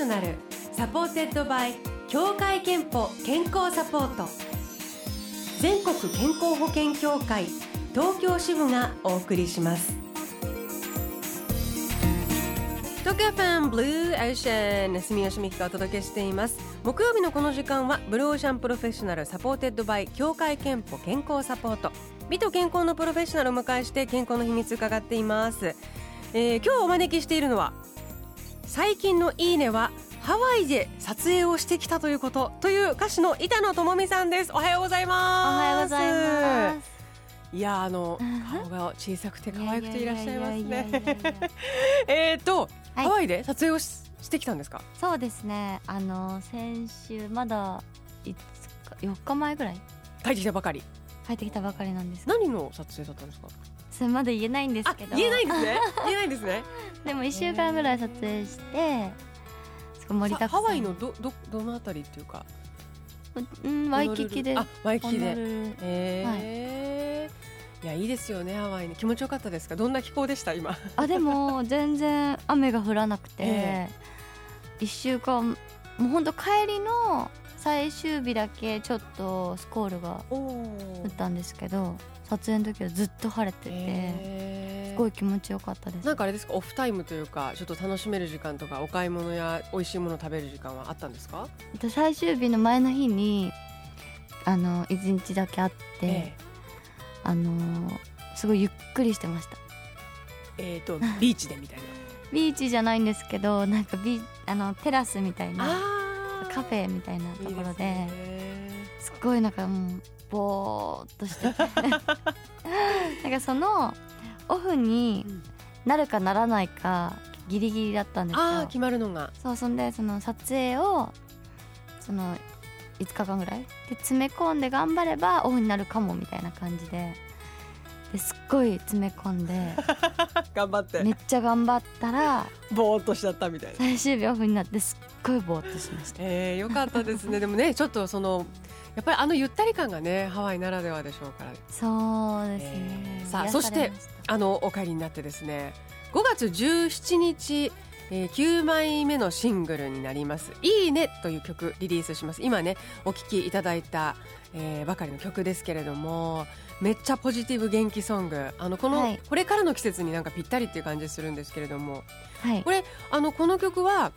ショナル supported by 協会けんぽ健康サポート全国健康保険協会東京支部がお送りします東京 FM ブルーオーシャン住吉美紀がお届けしています木曜日のこの時間はブルーオーシャンプロフェッショナル supported by 協会けんぽ健康サポート美と健康のプロフェッショナルを迎えして健康の秘密伺っています、えー、今日お招きしているのは最近のいいねはハワイで撮影をしてきたということという歌手の板野友美さんです。おはようございます。おはようございます。いやあの顔が小さくて可愛くていらっしゃいますね。えっと、はい、ハワイで撮影をししてきたんですか？そうですね。あの先週まだいつか4日前ぐらい？帰ってきたばかり。帰ってきたばかりなんです。何の撮影だったんですか？それまだ言えないんですけど。言えないんですね？言えないんですね？でも1週間ぐらい撮影して盛りだくさん。ハワイのどどどのあたりっていうか？うんワイキキで。あワイキキで。えー、はい、いやいいですよねハワイに。気持ちよかったですか？どんな気候でした？今。あでも全然雨が降らなくて、えー、1週間もう本当帰りの最終日だけちょっとスコールが降ったんですけど撮影の時はずっと晴れてて、えー、すごい気持ちよかったです。なんかあれですか？オフタイムというかちょっと楽しめる時間とかお買い物や美味しいものを食べる時間はあったんですか？最終日の前の日にあの一日だけあって、えー、あのすごいゆっくりしてました。えっ、ー、とビーチでみたいな。ビーチじゃないんですけどなんかビあのテラスみたいなカフェみたいなところですごいなんかもうぼーっとしてて。なんかそのオフになるかならないかギリギリだったんですよ。あ決まるのが。そうそんでその撮影をその5日間ぐらい？で詰め込んで頑張ればオフになるかもみたいな感じでですっごい詰め込んで 頑張って。めっちゃ頑張ったらぼーっとしちゃったみたいな。最終日オフになってすっごいぼーっとしました。えー、よかったですね。でもねちょっとそのやっぱりあのゆったり感がねハワイならではでしょうから。そうですね、えー、さあそしてあのお帰りになってですね。5月17日えー、9枚目のシングルになります「いいね」という曲リリースします今ねお聴きいただいた、えー、ばかりの曲ですけれどもめっちゃポジティブ元気ソングあのこの、はい、これからの季節になんかぴったりっていう感じするんですけれども、はい、これあのこの曲は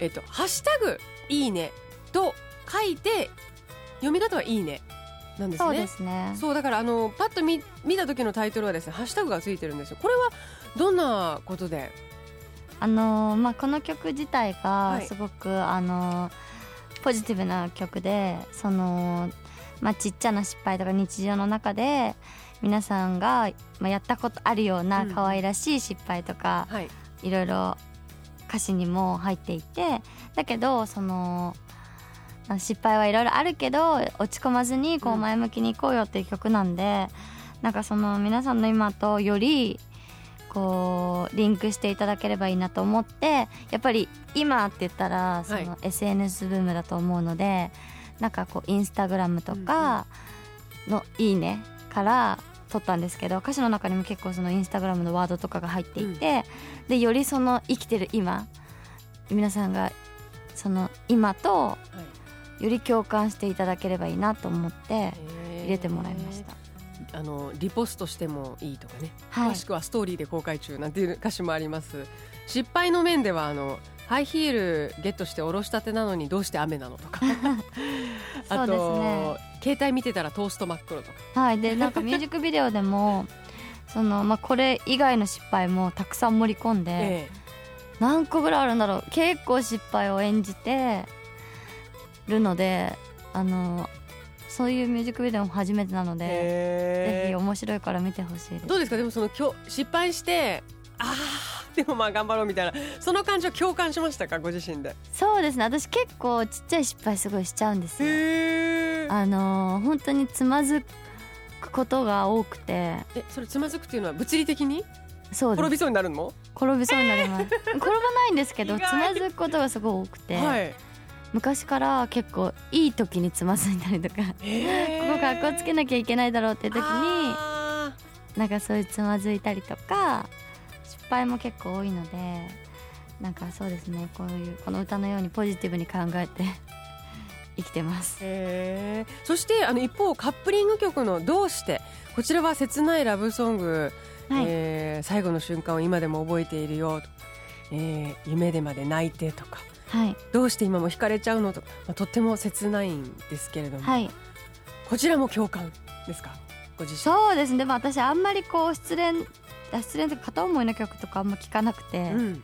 えっ、と「ハッシュタグいいね」と書いて読み方はいいねなんですね。そうですね。そうだからあのパッと見見た時のタイトルはですねハッシュタグがついてるんですよ。これはどんなことであのー、まあ、この曲自体がすごく、はい、あのー、ポジティブな曲でその、まあ、ちっちゃな失敗とか日常の中で皆さんが、まあ、やったことあるような可愛らしい失敗とか、うんはい、いろいろ歌詞にも入っていてだけどその失敗はいろいろあるけど落ち込まずにこう前向きにいこうよっていう曲なんで、うん、なんかその皆さんの今とよりこうリンクしていただければいいなと思ってやっぱり今って言ったらその SNS ブームだと思うので、はい、なんかこうインスタグラムとかの「いいね」から撮ったんですけど歌詞の中にも結構そのインスタグラムのワードとかが入っていて、うん、でよりその生きてる今皆さんがその今とより共感していただければいいなと思って入れてもらいました。あのリポストしてもいいとかね、はい、詳しくはストーリーで公開中なんていう歌詞もあります。失敗の面ではあのハイヒールゲットしておろしたてなのにどうして雨なのとか。あと、ね、携帯見てたらトースト真っ黒とか。はい。でなんかミュージックビデオでも その、まあ、これ以外の失敗もたくさん盛り込んで、ええ、何個ぐらいあるんだろう。結構失敗を演じてるのであのそういうミュージックビデオも初めてなのでぜひ面白いから見てほしいです。どうですか？でもそのきょ失敗してああでもまあ頑張ろうみたいなその感じは共感しましたか？ご自身で。そうですね。私結構ちっちゃい失敗すごいしちゃうんですよ。あのー、本当につまずくことが多くて。えそれつまずくっていうのは物理的に？そう転びそうになるの？転びそうになります、転ばないんですけどつまずくことがすごい多くて、はい昔から結構いい時につまずいたりとか、えー、ここ格好つけなきゃいけないだろうっていう時になんかそういうつまずいたりとか失敗も結構多いのでなんかそうですねこういうこの歌のようにポジティブに考えて 生きてます。へそしてあの一方カップリング曲の「どうして」こちらは切ないラブソング、はい、えー、最後の瞬間を今でも覚えているよ、えー、夢でまで泣いてとか、はい、どうして今も惹かれちゃうのと、まあ、とっても切ないんですけれども、はい、こちらも共感ですか？ご自身。そうですね。でも私あんまりこう失恋失恋とか片思いの曲とかあんま聞かなくて、うん、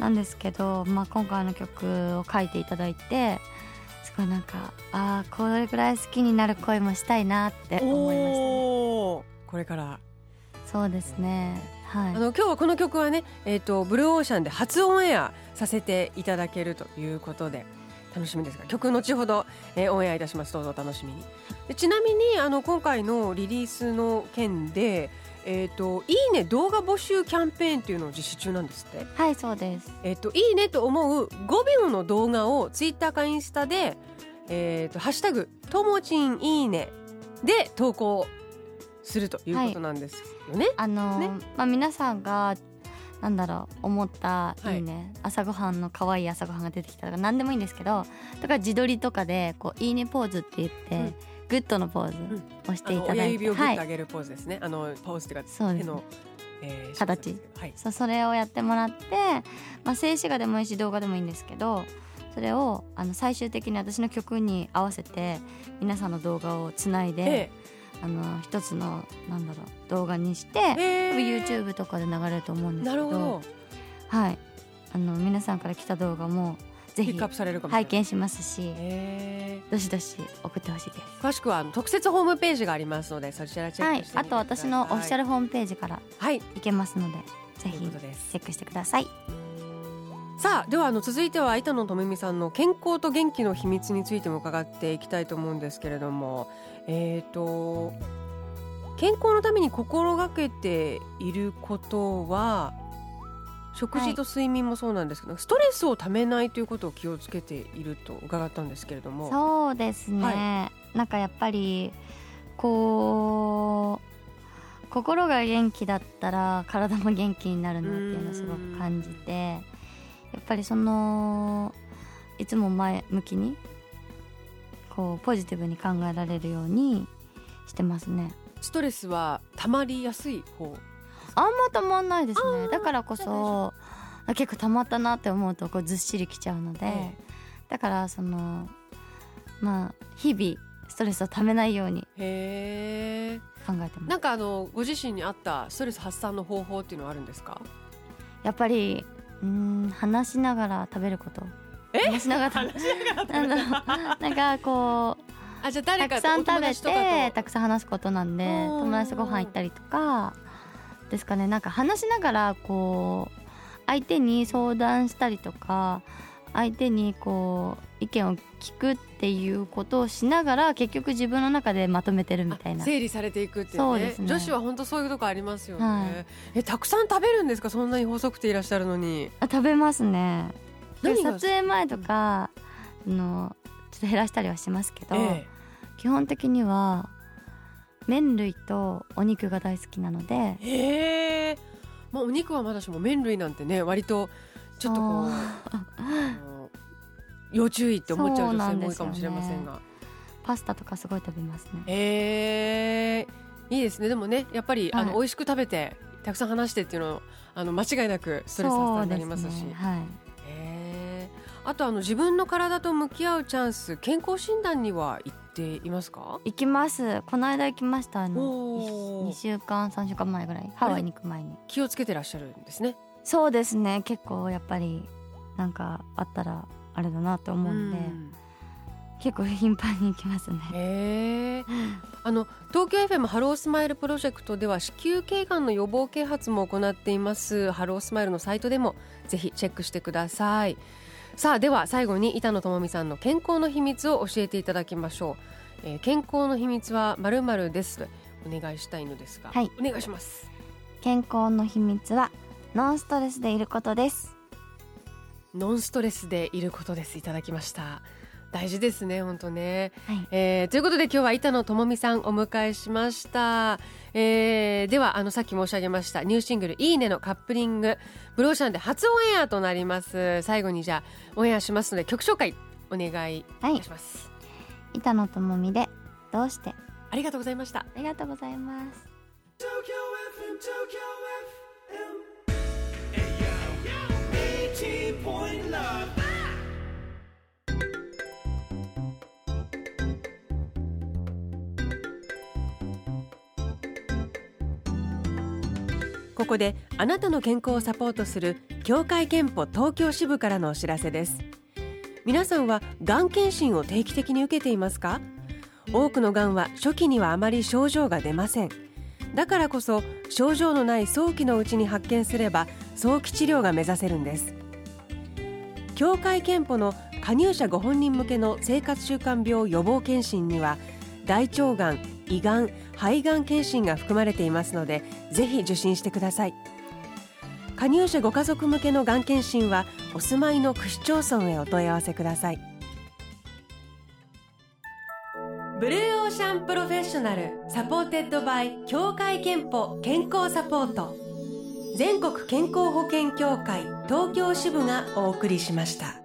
なんですけど、まあ、今回の曲を書いていただいてすごいなんかああこれぐらい好きになる恋もしたいなって思いました、ね、これから。そうですねはい、あの今日はこの曲はね、えーと、ブルーオーシャンで初オンエアさせていただけるということで楽しみですが曲後ほど、えー、オンエアいたします。どうぞお楽しみに。でちなみにあの今回のリリースの件でえっ、ー、といいね動画募集キャンペーンっていうのを実施中なんですって？はいそうです。えっ、ー、といいねと思う5秒の動画をツイッターかインスタでえっ、ー、とハッシュタグともちんいいねで投稿するということなんですよね、はい、あのね、まあ皆さんがなんだろう思ったいいね、はい、朝ごはんの可愛い朝ごはんが出てきたとか何でもいいんですけどとか自撮りとかでこういいねポーズって言って、うん。グッドのポーズをしていただいて、親指をグッと上げるポーズですね、はい、あのポーズっていうか手の、えー、形、はい、そそれをやってもらって、まあ、静止画でもいいし動画でもいいんですけどそれをあの最終的に私の曲に合わせて皆さんの動画をつないで、ええ、あの一つのなんだろう動画にして、えー、YouTube とかで流れると思うんですけどはい。あの皆さんから来た動画もぜひ拝見しますしどしどし送ってほしいです。詳しくは特設ホームページがありますのでそちらチェックしてはい、あと私のオフィシャルホームページからはい。いけますので、ぜひチェックしてくださいさあではあの続いては板野友美さんの健康と元気の秘密についても伺っていきたいと思うんですけれども。えっ、ー、と健康のために心がけていることは食事と睡眠もそうなんですけど、はい、ストレスをためないということを気をつけていると伺ったんですけれども。そうですね、はい、なんかやっぱりこう心が元気だったら体も元気になるなっていうのをすごく感じてやっぱりそのいつも前向きにこうポジティブに考えられるようにしてますね。ストレスはたまりやすい方あんまたまんないですね。だからこそ結構たまったなって思うとこうずっしりきちゃうので、ええ、だからそのまあ日々ストレスをためないように考えてます。なんかあのご自身に合ったストレス発散の方法っていうのはあるんですか？やっぱりうん話しながら食べること。話しながら。食べる？なんかこうあじゃ誰かたくさん食べてたくさん話すことなんで友達とご飯行ったりとか。ですかね。なんか話しながらこう相手に相談したりとか相手にこう意見を聞くっていうことをしながら結局自分の中でまとめてるみたいな。整理されていくっていう、ね、そうですね。女子は本当そういうとこありますよね、はい、えたくさん食べるんですか？そんなに細くていらっしゃるのに。あ食べますね。撮影前とか、うん、のちょっと減らしたりはしますけど、ええ、基本的には麺類とお肉が大好きなので。へえ、まあ、お肉はまだしも麺類なんてね割とちょっとこう要注意って思っちゃう女性も多いかもしれませんが、ね、パスタとかすごい食べますね。へえいいですね。でもねやっぱり、はい、あの美味しく食べてたくさん話してっていうのあの間違いなくストレス発散になりますし、ね、はい。あとあの自分の体と向き合うチャンス健康診断には行っていますか？行きます。この間行きました。あの2週間3週間前ぐらい。ハワイに行く前に。気をつけてらっしゃるんですね。そうですね。結構やっぱりなんかあったらあれだなと思うんで、ん。結構頻繁に行きますね。へあの東京 FM ハロースマイルプロジェクトでは子宮頸がんの予防啓発も行っています。ハロースマイルのサイトでもぜひチェックしてください。さあでは最後に板野友美さんの健康の秘密を教えていただきましょう、えー、健康の秘密はまるまるです。お願いしたいのですが、はい、お願いします。健康の秘密はノンストレスでいることですノンストレスでいることです。いただきました。大事ですね本当ね、はい、えー、ということで今日は板野友美さんお迎えしました、えー、ではあのさっき申し上げましたニューシングル「いいね」のカップリング。ブローシャンで初オンエアとなります。最後にじゃあオンエアしますので曲紹介お願いいたします、はい、板野友美でどうして。ありがとうございました。ありがとうございますここであなたの健康をサポートする協会憲法東京支部からのお知らせです。皆さんはがん検診を定期的に受けていますか？多くのがんは初期にはあまり症状が出ません。だからこそ症状のない早期のうちに発見すれば早期治療が目指せるんです。協会憲法の加入者ご本人向けの生活習慣病予防検診には大腸がん胃がん肺がん検診が含まれていますのでぜひ受診してください。加入者ご家族向けのがん検診はお住まいの区市町村へお問い合わせください。ブルーオーシャンプロフェッショナル supported by 協会けんぽ健康サポート。全国健康保険協会東京支部がお送りしました。